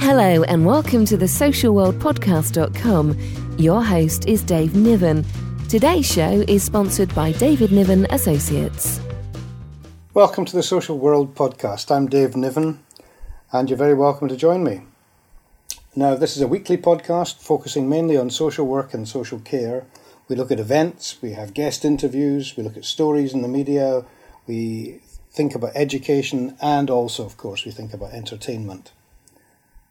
Hello, and welcome to the socialworldpodcast.com. Your host is Dave Niven. Today's show is sponsored by David Niven Associates. Welcome to the Social World Podcast. I'm Dave Niven, and you're very welcome to join me. Now, this is a weekly podcast focusing mainly on social work and social care. We look at events, we have guest interviews, we look at stories in the media, we think about education, and also, of course, we think about entertainment.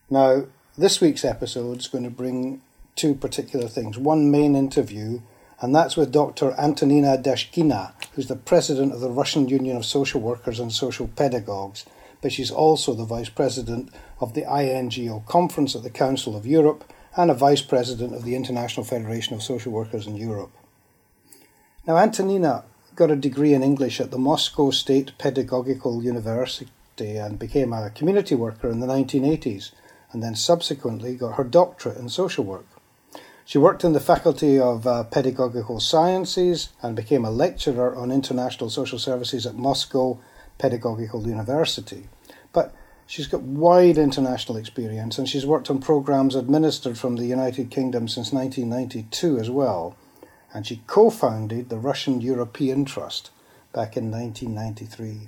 Now, this week's episode is going to bring two particular things. One main interview, and that's with Dr. Antonina Dashkina, who's the president of the Russian Union of Social Workers and Social Pedagogues, but she's also the vice president of the INGO conference at the Council of Europe and a vice president of the International Federation of Social Workers in Europe. Now, Antonina got a degree in English at the Moscow State Pedagogical University and became a community worker in the 1980s and then subsequently got her doctorate in social work. She worked in the Faculty of uh, Pedagogical Sciences and became a lecturer on international social services at Moscow Pedagogical University. She's got wide international experience and she's worked on programs administered from the United Kingdom since 1992 as well. And she co founded the Russian European Trust back in 1993.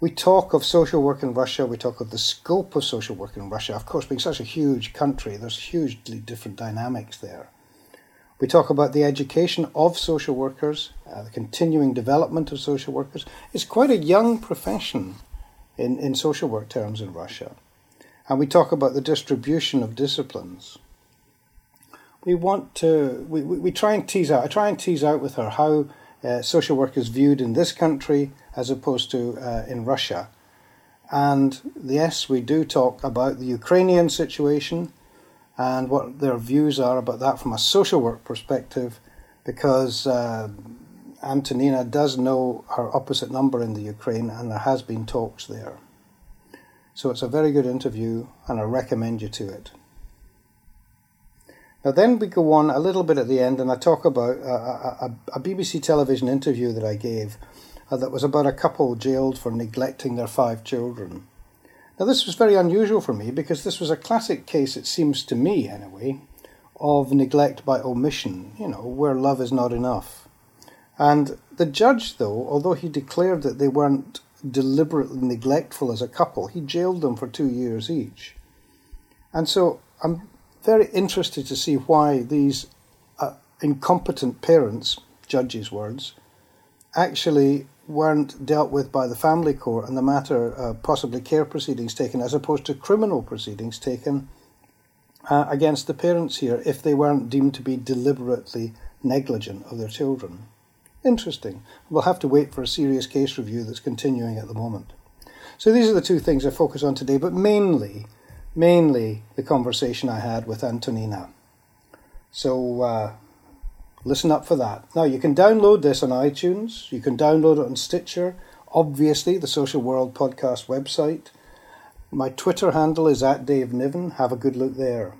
We talk of social work in Russia, we talk of the scope of social work in Russia. Of course, being such a huge country, there's hugely different dynamics there. We talk about the education of social workers, uh, the continuing development of social workers. It's quite a young profession in, in social work terms in Russia. And we talk about the distribution of disciplines. We want to, we, we, we try and tease out, I try and tease out with her how uh, social work is viewed in this country as opposed to uh, in Russia. And yes, we do talk about the Ukrainian situation and what their views are about that from a social work perspective, because uh, Antonina does know her opposite number in the Ukraine and there has been talks there. So it's a very good interview and I recommend you to it. Now, then we go on a little bit at the end, and I talk about a, a, a BBC television interview that I gave uh, that was about a couple jailed for neglecting their five children. Now, this was very unusual for me because this was a classic case, it seems to me anyway, of neglect by omission, you know, where love is not enough. And the judge, though, although he declared that they weren't deliberately neglectful as a couple, he jailed them for two years each. And so I'm very interested to see why these uh, incompetent parents, judges' words, actually weren't dealt with by the family court and the matter uh, possibly care proceedings taken as opposed to criminal proceedings taken uh, against the parents here if they weren't deemed to be deliberately negligent of their children. Interesting. We'll have to wait for a serious case review that's continuing at the moment. So these are the two things I focus on today, but mainly mainly the conversation I had with Antonina. So uh, listen up for that. Now, you can download this on iTunes, you can download it on Stitcher, obviously, the Social World Podcast website. My Twitter handle is at Dave Niven. Have a good look there.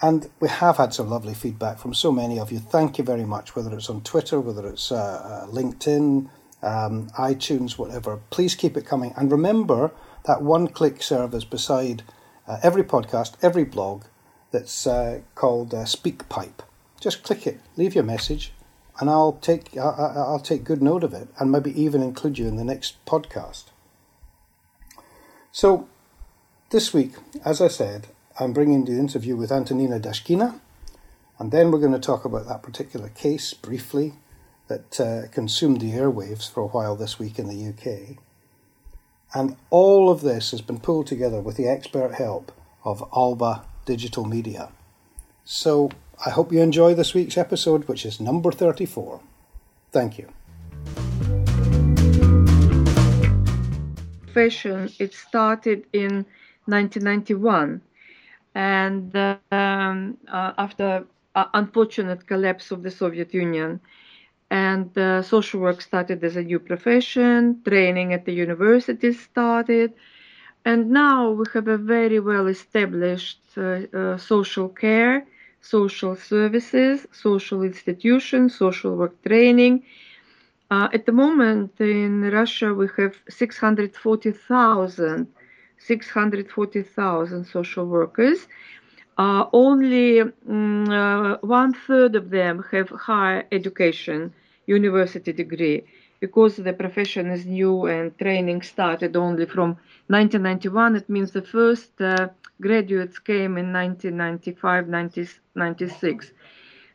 And we have had some lovely feedback from so many of you. Thank you very much, whether it's on Twitter, whether it's uh, uh, LinkedIn, um, iTunes, whatever. Please keep it coming. And remember that one click service beside uh, every podcast, every blog that's uh, called uh, SpeakPipe. Just click it, leave your message, and I'll take I'll, I'll take good note of it, and maybe even include you in the next podcast. So, this week, as I said, I'm bringing the interview with Antonina Dashkina, and then we're going to talk about that particular case briefly that uh, consumed the airwaves for a while this week in the UK. And all of this has been pulled together with the expert help of Alba Digital Media. So I hope you enjoy this week's episode, which is number 34. Thank you. Fashion, it started in 1991 and um, uh, after uh, unfortunate collapse of the Soviet Union. And social work started as a new profession. Training at the university started. And now we have a very well established uh, uh, social care, social services, social institutions, social work training. Uh, at the moment in Russia, we have 640,000 640,000 social workers. Uh, only um, uh, one third of them have higher education, university degree, because the profession is new and training started only from 1991. It means the first uh, graduates came in 1995, 96.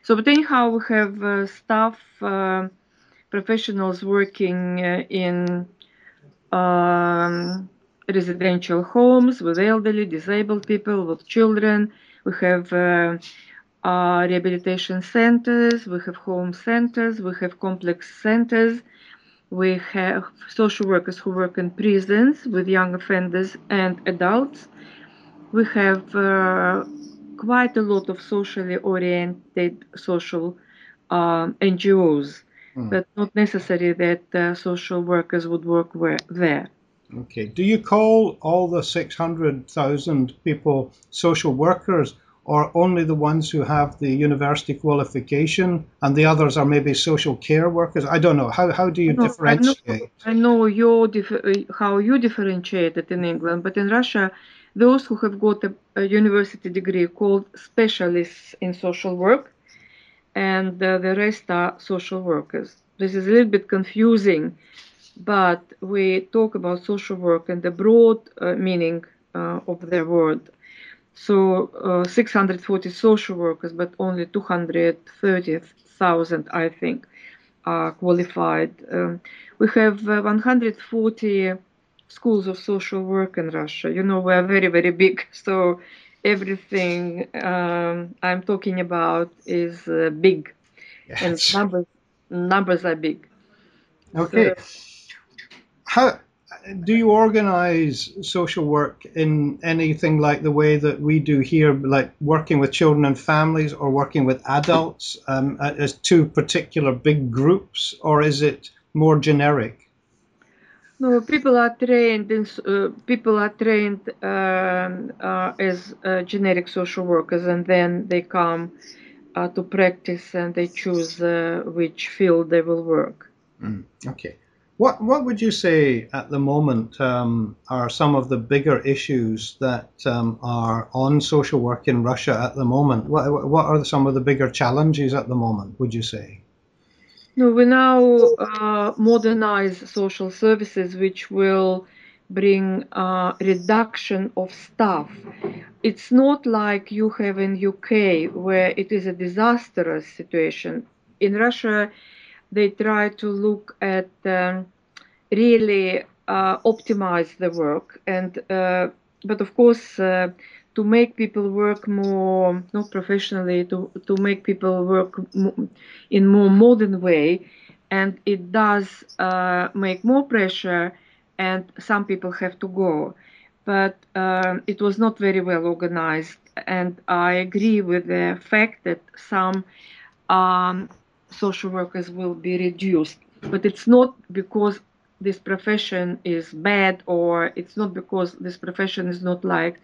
So, but anyhow, we have uh, staff uh, professionals working uh, in um, residential homes with elderly, disabled people, with children. We have uh, uh, rehabilitation centers, we have home centers, we have complex centers, we have social workers who work in prisons with young offenders and adults. We have uh, quite a lot of socially oriented social um, NGOs, mm. but not necessary that uh, social workers would work where, there. Okay. Do you call all the 600,000 people social workers or only the ones who have the university qualification and the others are maybe social care workers? I don't know. How, how do you no, differentiate? I know, I know your how you differentiate it in England, but in Russia, those who have got a, a university degree called specialists in social work, and uh, the rest are social workers. This is a little bit confusing but we talk about social work and the broad uh, meaning uh, of the word. So uh, 640 social workers, but only 230,000, I think, are qualified. Um, we have uh, 140 schools of social work in Russia. You know, we're very, very big. So everything um, I'm talking about is uh, big, yes. and numbers numbers are big. Okay. So, how do you organize social work in anything like the way that we do here, like working with children and families or working with adults um, as two particular big groups, or is it more generic? No, people are trained. In, uh, people are trained um, uh, as uh, generic social workers, and then they come uh, to practice and they choose uh, which field they will work. Mm, okay. What what would you say at the moment um, are some of the bigger issues that um, are on social work in Russia at the moment? What what are some of the bigger challenges at the moment? Would you say? No, we now uh, modernize social services, which will bring uh, reduction of staff. It's not like you have in UK where it is a disastrous situation. In Russia, they try to look at um, really uh, optimize the work. And uh, but of course uh, to make people work more not professionally to to make people work in more modern way and it does uh, make more pressure and some people have to go. But uh, it was not very well organized and i agree with the fact that some um, social workers will be reduced. But it's not because this profession is bad or it's not because this profession is not liked.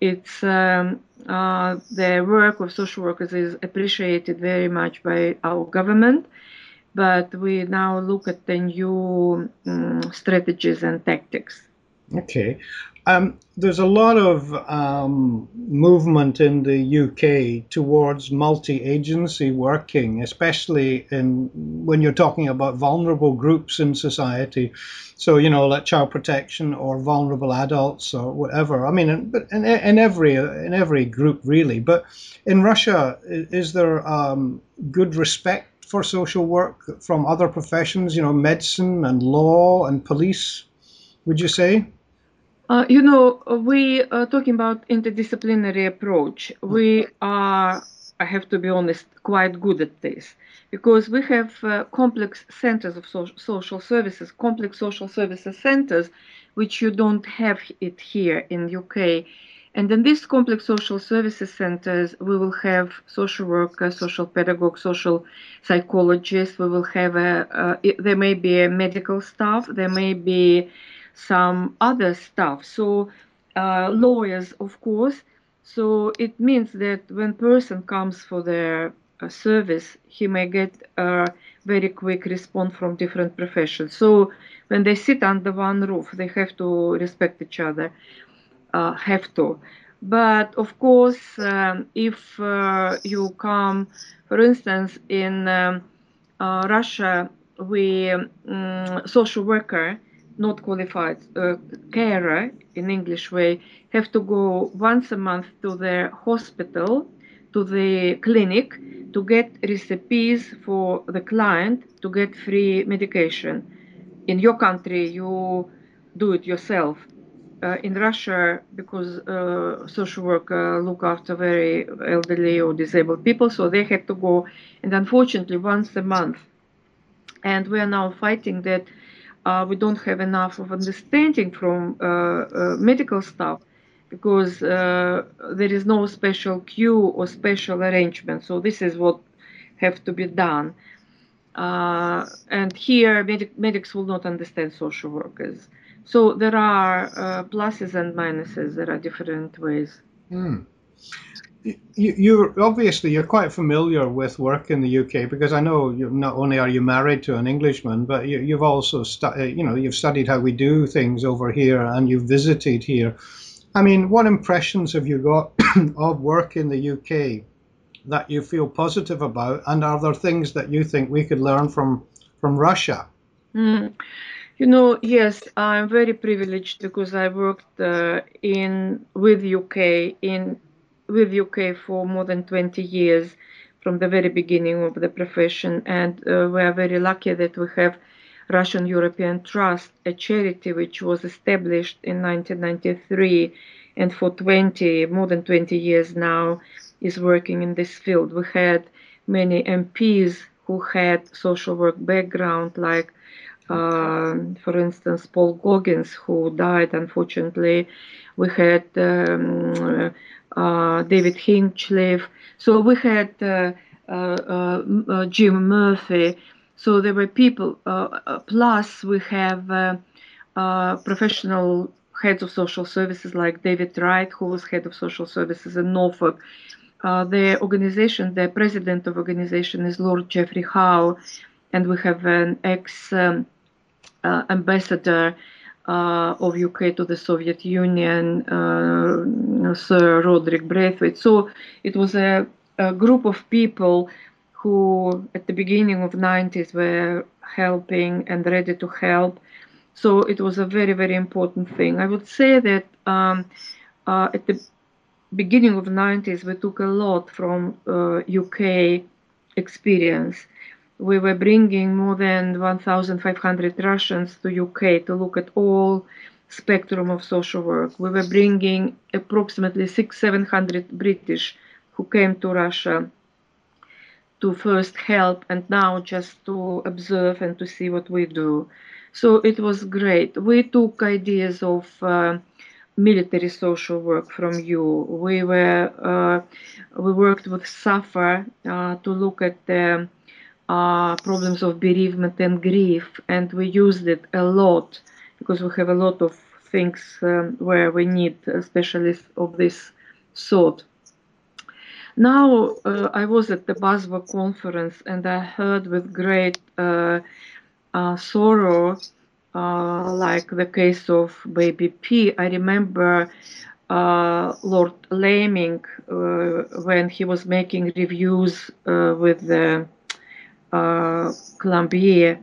It's um, uh, the work of social workers is appreciated very much by our government, but we now look at the new um, strategies and tactics. Okay. Um, there's a lot of um, movement in the UK towards multi-agency working, especially in when you're talking about vulnerable groups in society. So you know, like child protection or vulnerable adults or whatever. I mean, but in, in every in every group really. But in Russia, is there um, good respect for social work from other professions? You know, medicine and law and police. Would you say? Uh, you know, we are talking about interdisciplinary approach. We are, I have to be honest, quite good at this because we have uh, complex centers of so- social services, complex social services centers, which you don't have it here in UK. And in these complex social services centers, we will have social workers, social pedagogues, social psychologists. We will have a, uh, there may be a medical staff, there may be some other stuff. So uh, lawyers, of course. So it means that when person comes for their uh, service, he may get a very quick response from different professions. So when they sit under one roof, they have to respect each other. Uh, have to. But of course, um, if uh, you come, for instance, in um, uh, Russia, we um, social worker, not qualified uh, carer in English way, have to go once a month to the hospital, to the clinic, to get recipes for the client to get free medication. In your country, you do it yourself uh, in Russia, because uh, social worker look after very elderly or disabled people, so they have to go, and unfortunately, once a month. And we are now fighting that we don't have enough of understanding from uh, uh, medical staff because uh, there is no special queue or special arrangement. So this is what have to be done. and here, medic- medics will not understand social workers. So there are uh, pluses and minuses. There are different ways. Mm. You, you obviously you're quite familiar with work in the UK because I know not only are you married to an Englishman, but you, have also stu- uh, you know you've studied how we do things over here and you've visited here. I mean, what impressions have you got of work in the UK that you feel positive about, and are there things that you think we could learn from from Russia? Mm. You know, yes, I'm very privileged because I worked uh, in with UK in with UK for more than 20 years from the very beginning of the profession, and uh, we are very lucky that we have Russian European Trust, a charity which was established in 1993, and for 20 more than 20 years now is working in this field. We had many MPs who had social work background, like uh, for instance, Paul Goggins, who died unfortunately. We had um, uh, David Hinchliffe. So we had uh, uh, uh Jim Murphy. So there were people. Plus, we have professional heads of social services like David Wright, who was head of social services in Norfolk. the organization, the president of organization is Lord Geoffrey Howe, and we have an ex um, uh, ambassador uh, of UK to the Soviet Union, uh, Sir Rodric Braithwaite. So it was a, a, group of people who, at the beginning of 90s, were helping and ready to help. So it was a very, very important thing. I would say that um, uh, at the beginning of 90s, we took a lot from uh, UK experience we were bringing more than 1,500 Russians to UK to look at all spectrum of social work. We were bringing approximately six, 700 British who came to Russia to first help and now just to observe and to see what we do. So it was great. We took ideas of uh, military social work from you. We were uh, we worked with SSAFA uh, to look at the uh, problems of bereavement and grief, and we used it a lot because we have a lot of things um, where we need specialists of this sort. Now, uh, I was at the BASW conference and I heard with great uh, uh sorrow, uh, like the case of baby P. I remember uh, Lord Laming when he was making reviews with the uh, Climbié,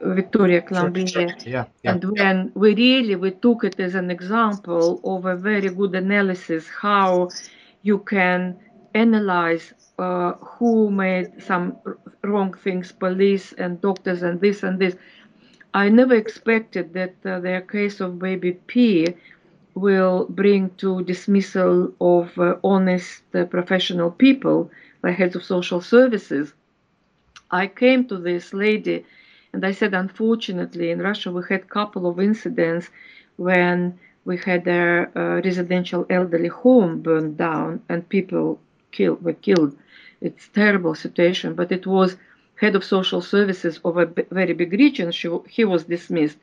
Victoria Climbié. Sure, sure. Yeah, yeah, and when we really we took it as an example of a very good analysis how you can analyze uh, who made some wrong things, police and doctors and this and this. I never expected that uh, the case of baby P will bring to dismissal of uh, honest uh, professional people, like heads of social services. I came to this lady and I said, unfortunately, in Russia we had a couple of incidents when we had a, a residential elderly home burned down and people killed, were killed. It's terrible situation, but it was head of social services of a b- very big region. She, he was dismissed.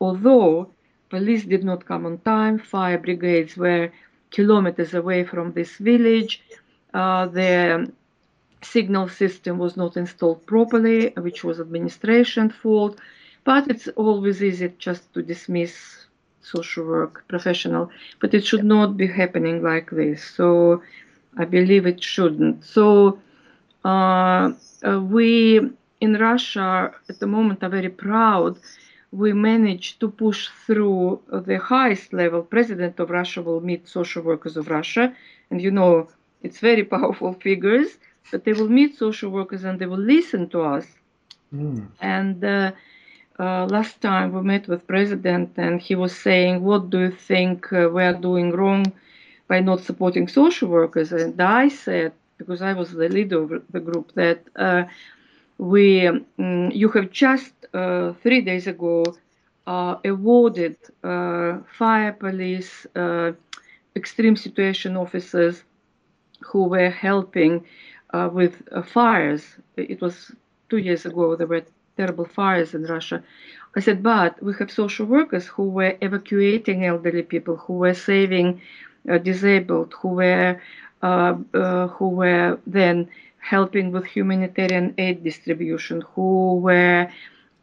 although police did not come on time, fire brigades were kilometers away from this village, uh, the signal system was not installed properly, which was administration fault. But it's always easy just to dismiss social work professional, but it should not be happening like this. So I believe it shouldn't. So uh, uh, we in Russia at the moment are very proud. We managed to push through the highest level. President of Russia will meet social workers of Russia, and you know it's very powerful figures. But they will meet social workers and they will listen to us. Mm. And uh, uh, last time we met with president and he was saying, "What do you think uh, we are doing wrong by not supporting social workers?" And I said, because I was the leader of the group, that uh, we um, you have just uh, three days ago uh, awarded uh, fire police extreme situation officers who were helping with fires. It was two years ago. There were terrible fires in Russia. I said, but we have social workers who were evacuating elderly people, who were saving uh, disabled, who were uh, uh, who were then helping with humanitarian aid distribution, who were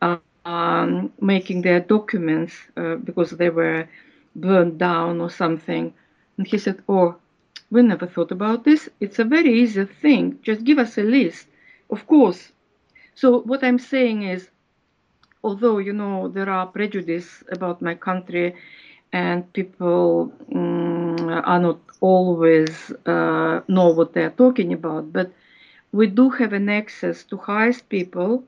uh, um, making their documents uh, because they were burned down or something. And he said, "Oh, we never thought about this. It's a very easy thing. Just give us a list. Of course, so what I'm saying is, although you know there are prejudice about my country, and people um, are not always uh, know what they're talking about, but we do have an access to highest people,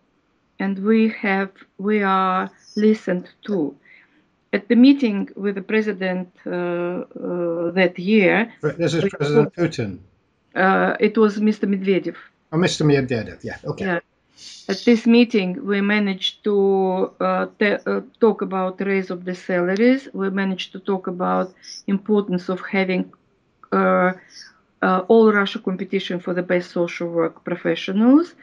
and we have we are listened to. At the meeting with the president uh, uh, that year, this is President Putin. Uh, it was Mr. Medvedev. Oh, Mr. Medvedev. Yeah. Okay. Yeah. At this meeting, we managed to uh, uh, talk about raise of the salaries. We managed to talk about importance of having uh, uh, all Russia competition for the best social work professionals,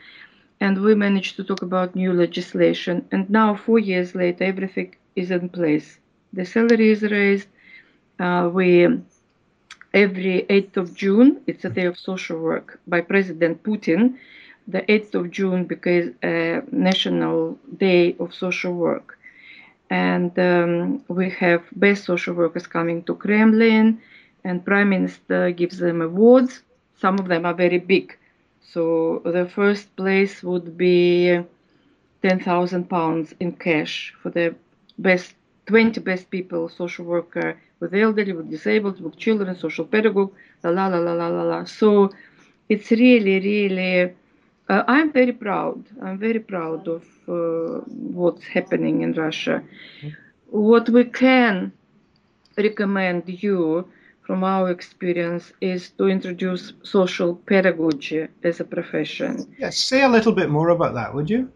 and we managed to talk about new legislation. And now, four years later, everything is in place. The salary is raised. Uh, we every 8th of June, it's a day of social work by President Putin the 8th of June became a national day of social work. And um, we have best social workers coming to Kremlin, and Prime Minister gives them awards. Some of them are very big. So the first place would be 10,000 pounds in cash for the best 20 best people, social worker with elderly, with disabled, with children, social pedagogue, la la la la la la la. So it's really, really uh, I'm very proud. I'm very proud of uh, what's happening in Russia. What we can recommend you from our experience is to introduce social pedagogy as a profession. Yes, say a little bit more about that, would you?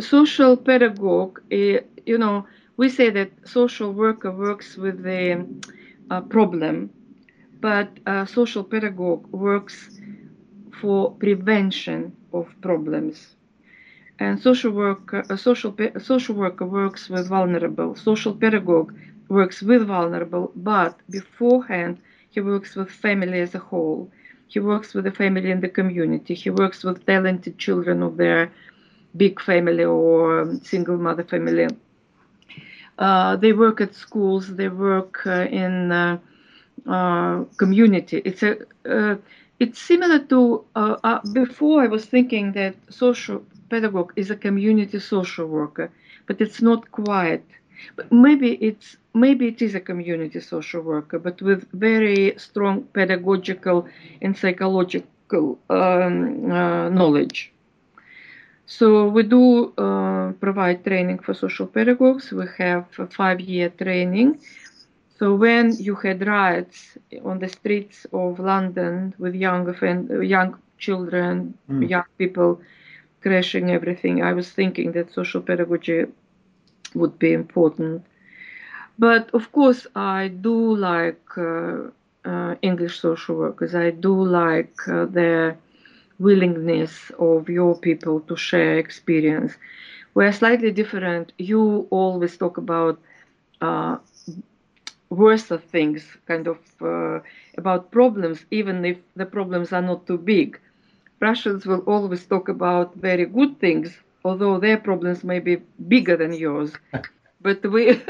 Social pedagogue, eh, you know, we say that social worker works with the uh, problem, but social pedagogue works for prevention of problems. And social worker, a social, social worker works with vulnerable. Social pedagogue works with vulnerable, but beforehand he works with family as a whole. He works with the family and the community. He works with talented children of their big family or single mother family. Uh, they work at schools. They work uh, in uh, uh community. It's a uh, it's similar to before I was thinking that social pedagogue is a community social worker, but it's not quite. But maybe it's maybe it is a community social worker, but with very strong pedagogical and psychological um, knowledge. So we do uh, provide training for social pedagogues. We have a five-year training so when you had riots on the streets of London with young young children, mm. young people crashing everything, I was thinking that social pedagogy would be important. But of course, I do like uh, uh, English social workers. I do like uh, the willingness of your people to share experience. We're slightly different. You always talk about uh, worse of things, kind of uh, about problems, even if the problems are not too big. Russians will always talk about very good things, although their problems may be bigger than yours. but we,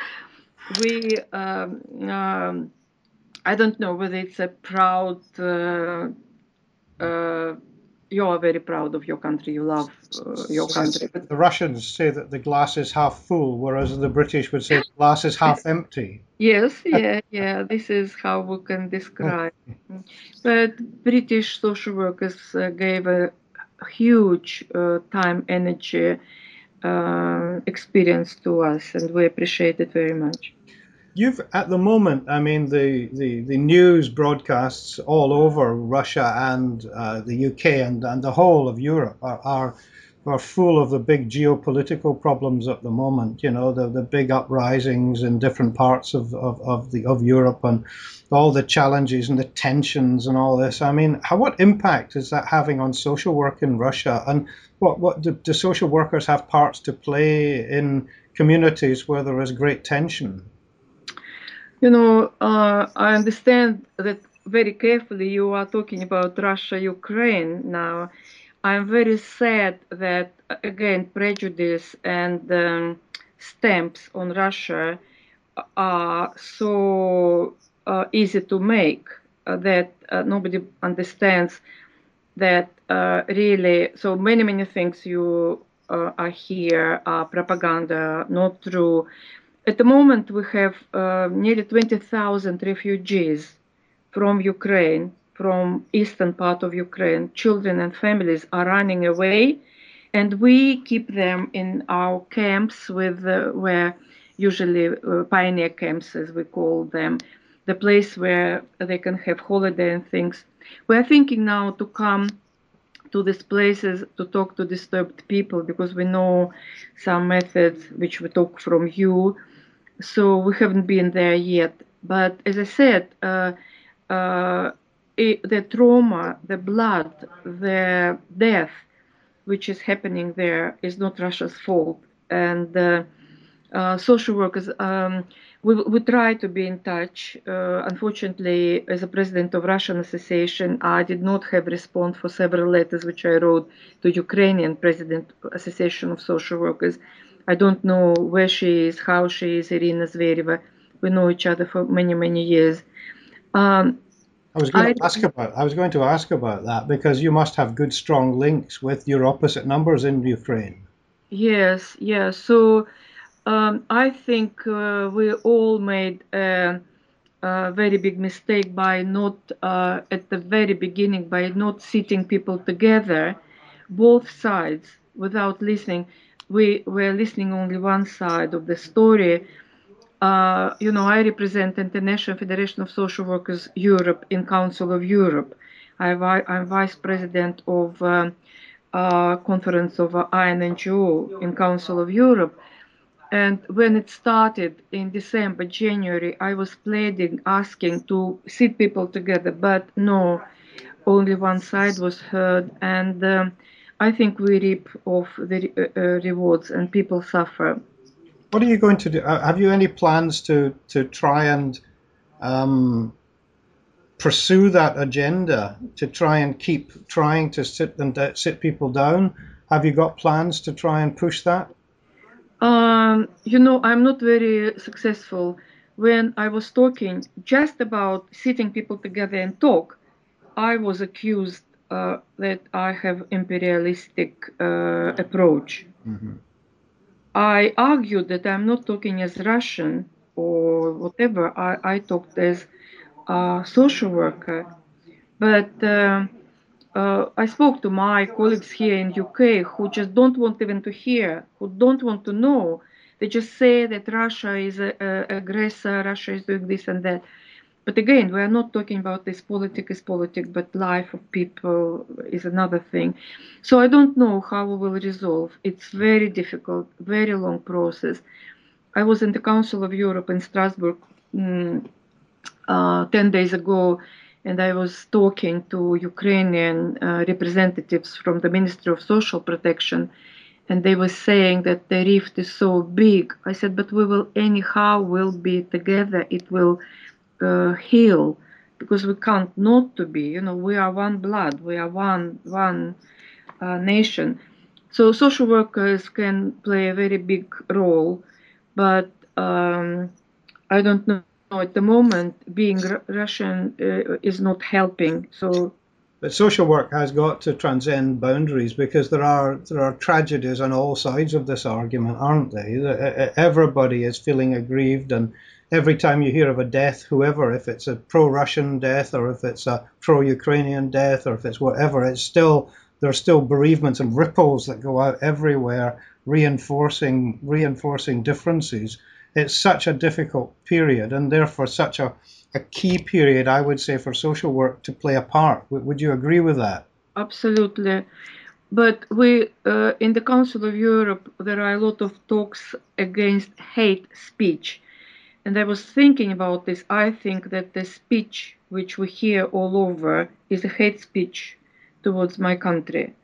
we, um, um, I don't know whether it's a proud. Uh, uh, you are very proud of your country. You love uh, your country. The Russians say that the glass is half full, whereas the British would say the glass is half empty. Yes, yeah, yeah. This is how we can describe. But British social workers uh, gave a huge uh, time, energy, uh, experience to us, and we appreciate it very much. You've at the moment, I mean, the, the, the news broadcasts all over Russia and uh, the UK and, and the whole of Europe are, are are full of the big geopolitical problems at the moment. You know, the, the big uprisings in different parts of, of, of the of Europe and all the challenges and the tensions and all this. I mean, how what impact is that having on social work in Russia? And what what do, do social workers have parts to play in communities where there is great tension? You know, uh, I understand that very carefully you are talking about Russia, Ukraine now. I'm very sad that, again, prejudice and um, stamps on Russia are so uh, easy to make uh, that uh, nobody understands that uh, really, so many, many things you uh, are here are propaganda, not true. At the moment, we have uh, nearly 20,000 refugees from Ukraine, from eastern part of Ukraine. Children and families are running away, and we keep them in our camps with uh, where usually uh, pioneer camps, as we call them, the place where they can have holiday and things. We are thinking now to come to these places to talk to disturbed people because we know some methods which we took from you so we haven't been there yet. But as I said, uh, uh, it, the trauma, the blood, the death, which is happening there, is not Russia's fault. And uh, uh social workers, um, we, we try to be in touch. Uh, unfortunately, as a president of Russian Association, I did not have response for several letters which I wrote to Ukrainian President Association of Social Workers I don't know where she is, how she is, Irina Zvereva. We know each other for many, many years. Um, I was going I, to ask about. I was going to ask about that because you must have good, strong links with your opposite numbers in Ukraine. Yes, yes. So um, I think uh, we all made a, a, very big mistake by not uh, at the very beginning by not sitting people together, both sides, without listening we were listening only one side of the story. Uh, you know, I represent International Federation of Social Workers Europe in Council of Europe. I, am vice president of uh, uh, Conference of INGO in Council of Europe. And when it started in December, January, I was pleading, asking to sit people together, but no, only one side was heard. And um, I think we reap off the uh, uh, rewards and people suffer. What are you going to do? Uh, have you any plans to, to try and um, pursue that agenda, to try and keep trying to sit them sit people down? Have you got plans to try and push that? Um, you know, I'm not very successful. When I was talking just about sitting people together and talk, I was accused uh, that I have imperialistic uh, approach. Mm-hmm. I argued that I'm not talking as Russian or whatever. I, I talked as a social worker, but uh, uh, I spoke to my colleagues here in UK who just don't want even to hear, who don't want to know. They just say that Russia is an aggressor, Russia is doing this and that. But again, we are not talking about this politics is politics, but life of people is another thing. So I don't know how we will resolve. It's very difficult, very long process. I was in the Council of Europe in Strasbourg mm, uh, 10 days ago, and I was talking to Ukrainian uh, representatives from the Ministry of Social Protection. and they were saying that the rift is so big. I said, but we will anyhow will be together. It will uh, heal because we can't not to be. You know, we are one blood. We are one one uh, nation. So social workers can play a very big role, but um, I don't know at the moment being Russian uh, is not helping. So but social work has got to transcend boundaries because there are there are tragedies on all sides of this argument, aren't they? Everybody is feeling aggrieved, and every time you hear of a death, whoever, if it's a pro-Russian death or if it's a pro-Ukrainian death or if it's whatever, it's still there's still bereavements and ripples that go out everywhere, reinforcing reinforcing differences. It's such a difficult period, and therefore such a a key period, I would say, for social work to play a part. Would you agree with that? Absolutely. But we, uh, in the Council of Europe, there are a lot of talks against hate speech. And I was thinking about this. I think that the speech which we hear all over is a hate speech towards my country.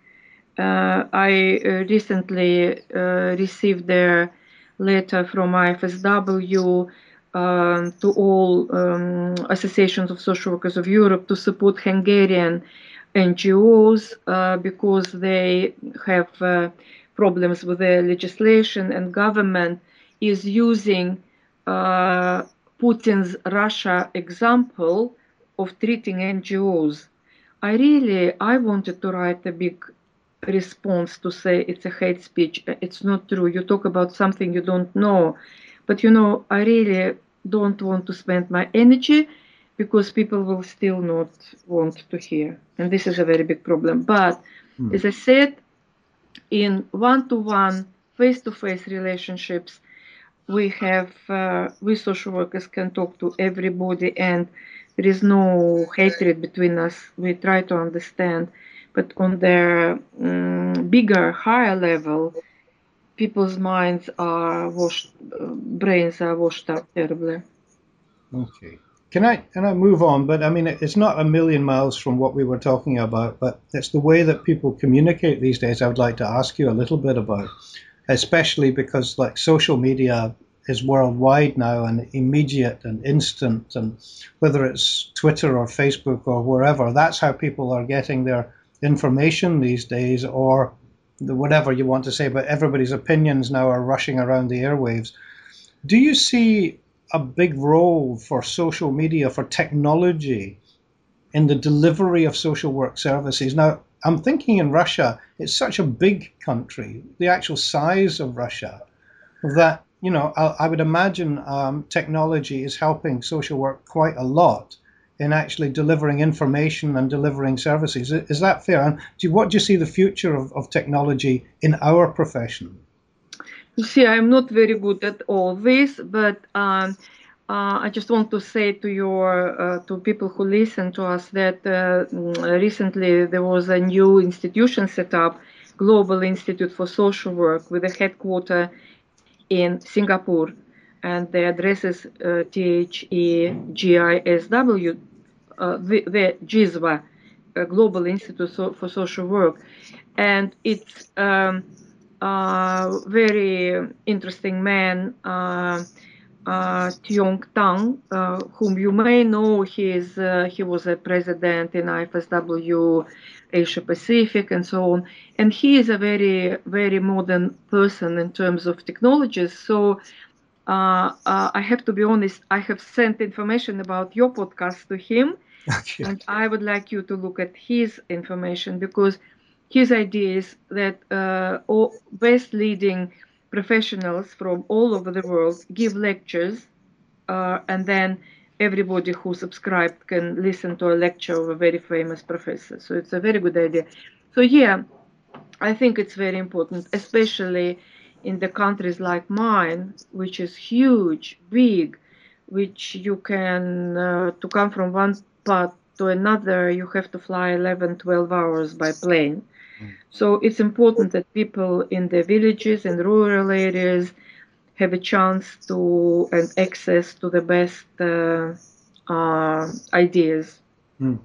Uh, I uh, recently uh, received a letter from IFSW um, to all um, associations of social workers of Europe to support Hungarian NGOs uh, because they have uh, problems with the legislation and government is using uh, Putin's Russia example of treating NGOs. I really I wanted to write a big response to say it's a hate speech. It's not true. You talk about something you don't know but you know, I really don't want to spend my energy because people will still not want to hear. And this is a very big problem. But mm. as I said, in one to one, face to face relationships, we have, uh, we social workers can talk to everybody and there is no hatred between us. We try to understand. But on the um, bigger, higher level, people's minds are washed, brains are washed out terribly. Okay. Can I can I move on? But I mean, it's not a million miles from what we were talking about, but it's the way that people communicate these days. I would like to ask you a little bit about, especially because like social media is worldwide now and immediate and instant, and whether it's Twitter or Facebook or wherever, that's how people are getting their information these days, or the whatever you want to say, but everybody's opinions now are rushing around the airwaves. Do you see a big role for social media, for technology in the delivery of social work services? Now, I'm thinking in Russia, it's such a big country, the actual size of Russia, that, you know, I, I would imagine um, technology is helping social work quite a lot in actually delivering information and delivering services. Is that fair? And do what do you see the future of, of technology in our profession? You see, I'm not very good at all this, but um, uh, I just want to say to your uh, to people who listen to us that uh, recently there was a new institution set up, Global Institute for Social Work, with a headquarter in Singapore and the address is uh, THEGISW, uh, the, the GISWA, uh, Global Institute for Social Work. And it's um, very interesting man, uh, Tiong Tan, uh, whom you may know. He, is, uh, he was a president in IFSW Asia Pacific and so on. And he is a very, very modern person in terms of technologies. So uh, uh, I have to be honest, I have sent information about your podcast to him. Okay. And I would like you to look at his information because his idea is that uh, all best leading professionals from all over the world give lectures, uh, and then everybody who subscribed can listen to a lecture of a very famous professor. So it's a very good idea. So yeah, I think it's very important, especially in the countries like mine, which is huge, big, which you can, uh, to come from one part to another, you have to fly 11, 12 hours by plane. So it's important that people in the villages and rural areas have a chance to and access to the best uh, uh, ideas. Mm.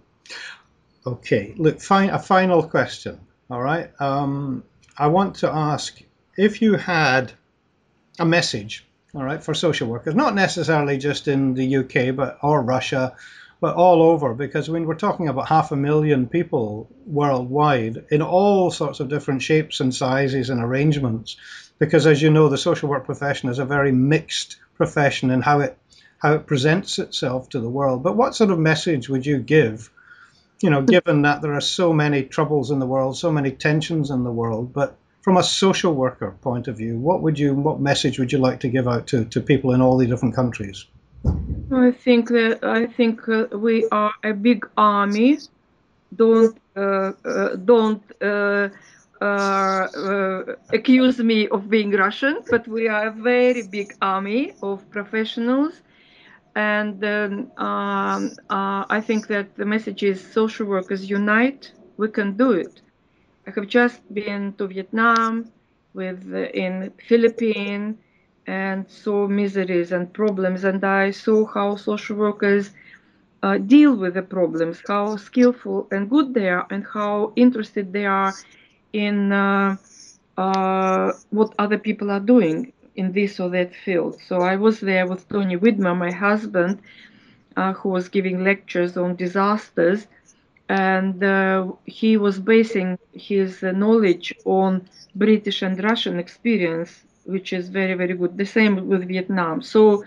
Okay, look, fine, a final question. All right. Um, I want to ask if you had a message, all right, for social workers, not necessarily just in the UK, but or Russia, but all over, because when we're talking about half a million people worldwide in all sorts of different shapes and sizes and arrangements, because as you know, the social work profession is a very mixed profession in how it how it presents itself to the world. But what sort of message would you give? You know, given that there are so many troubles in the world, so many tensions in the world, but from a social worker point of view, what would you, what message would you like to give out to, to people in all the different countries? I think that I think uh, we are a big army. Don't uh, uh, don't uh, uh, uh, accuse me of being Russian, but we are a very big army of professionals, and um, um I think that the message is social workers unite. We can do it. I have just been to Vietnam, with in Philippines, and saw miseries and problems, and I saw how social workers uh, deal with the problems, how skillful and good they are, and how interested they are in uh, uh, what other people are doing in this or that field. So I was there with Tony Widmer, my husband, uh, who was giving lectures on disasters and uh, he was basing his uh, knowledge on British and Russian experience, which is very, very good. The same with Vietnam. So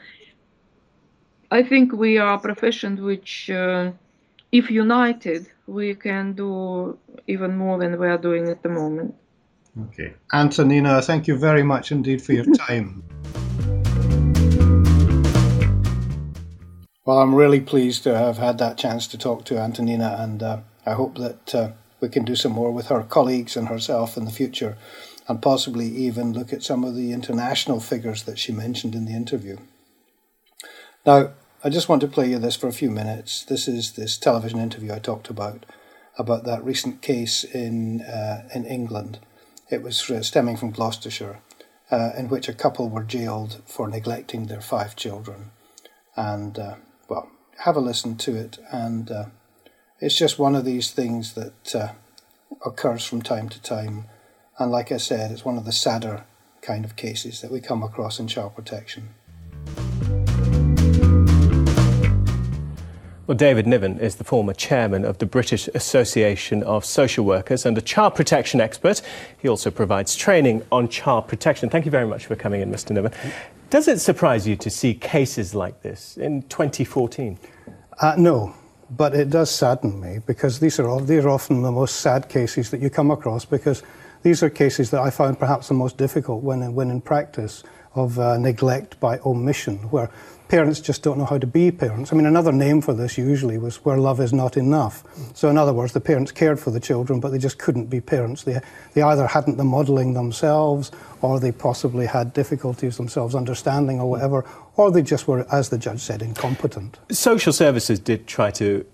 I think we are a profession which, uh, if united, we can do even more than we are doing at the moment. Okay. Antonina, thank you very much indeed for your time. Well, I'm really pleased to have had that chance to talk to Antonina, and uh, I hope that uh, we can do some more with her colleagues and herself in the future, and possibly even look at some of the international figures that she mentioned in the interview. Now, I just want to play you this for a few minutes. This is this television interview I talked about, about that recent case in uh, in England. It was uh, stemming from Gloucestershire, uh, in which a couple were jailed for neglecting their five children, and uh, well, have a listen to it. And uh, it's just one of these things that uh, occurs from time to time. And like I said, it's one of the sadder kind of cases that we come across in child protection. Well, David Niven is the former chairman of the British Association of Social Workers and a child protection expert. He also provides training on child protection. Thank you very much for coming in, Mr. Niven. Does it surprise you to see cases like this in 2014? Uh, no, but it does sadden me because these are, all, these are often the most sad cases that you come across because these are cases that I found perhaps the most difficult when when in practice of uh, neglect by omission, where parents just don't know how to be parents. I mean, another name for this usually was where love is not enough. So, in other words, the parents cared for the children, but they just couldn't be parents. They, they either hadn't the modelling themselves, or they possibly had difficulties themselves understanding, or whatever, or they just were, as the judge said, incompetent. Social services did try to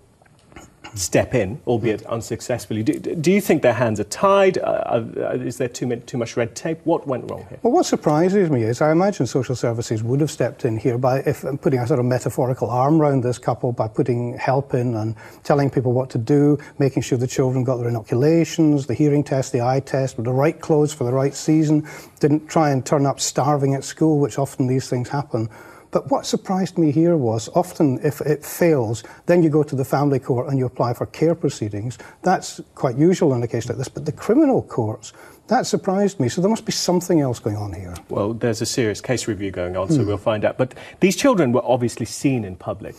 step in, albeit unsuccessfully. Do, do you think their hands are tied? Uh, uh, is there too, many, too much red tape? What went wrong here? Well, what surprises me is I imagine social services would have stepped in here by if, putting a sort of metaphorical arm around this couple by putting help in and telling people what to do, making sure the children got their inoculations, the hearing test, the eye test, the right clothes for the right season, didn't try and turn up starving at school, which often these things happen. But what surprised me here was often if it fails, then you go to the family court and you apply for care proceedings. That's quite usual in a case like this. But the criminal courts, that surprised me. So there must be something else going on here. Well, there's a serious case review going on, so hmm. we'll find out. But these children were obviously seen in public.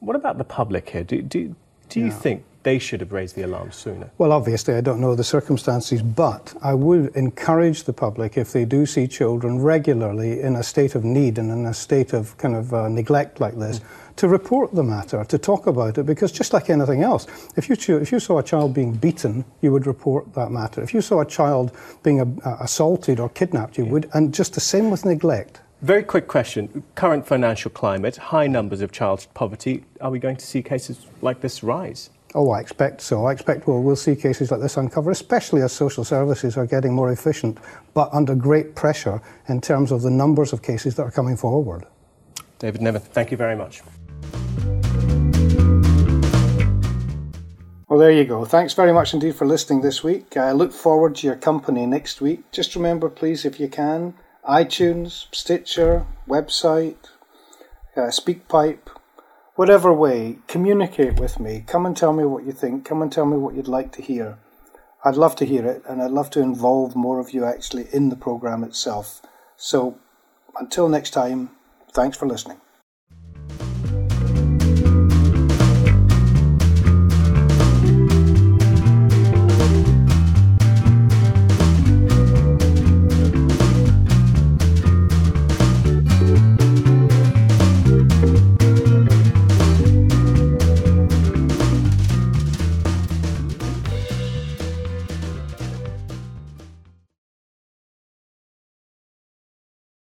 What about the public here? Do, do, do you yeah. think they should have raised the alarm sooner? Well, obviously, I don't know the circumstances, but I would encourage the public, if they do see children regularly in a state of need and in a state of kind of uh, neglect like this, mm. to report the matter, to talk about it, because just like anything else, if you, if you saw a child being beaten, you would report that matter. If you saw a child being uh, assaulted or kidnapped, you yeah. would, and just the same with neglect. Very quick question. Current financial climate, high numbers of child poverty. Are we going to see cases like this rise? Oh, I expect so. I expect we'll, we'll see cases like this uncover, especially as social services are getting more efficient, but under great pressure in terms of the numbers of cases that are coming forward. David Niven, thank you very much. Well, there you go. Thanks very much indeed for listening this week. I look forward to your company next week. Just remember, please, if you can, iTunes, Stitcher, website, uh, SpeakPipe, whatever way, communicate with me. Come and tell me what you think. Come and tell me what you'd like to hear. I'd love to hear it, and I'd love to involve more of you actually in the program itself. So, until next time, thanks for listening.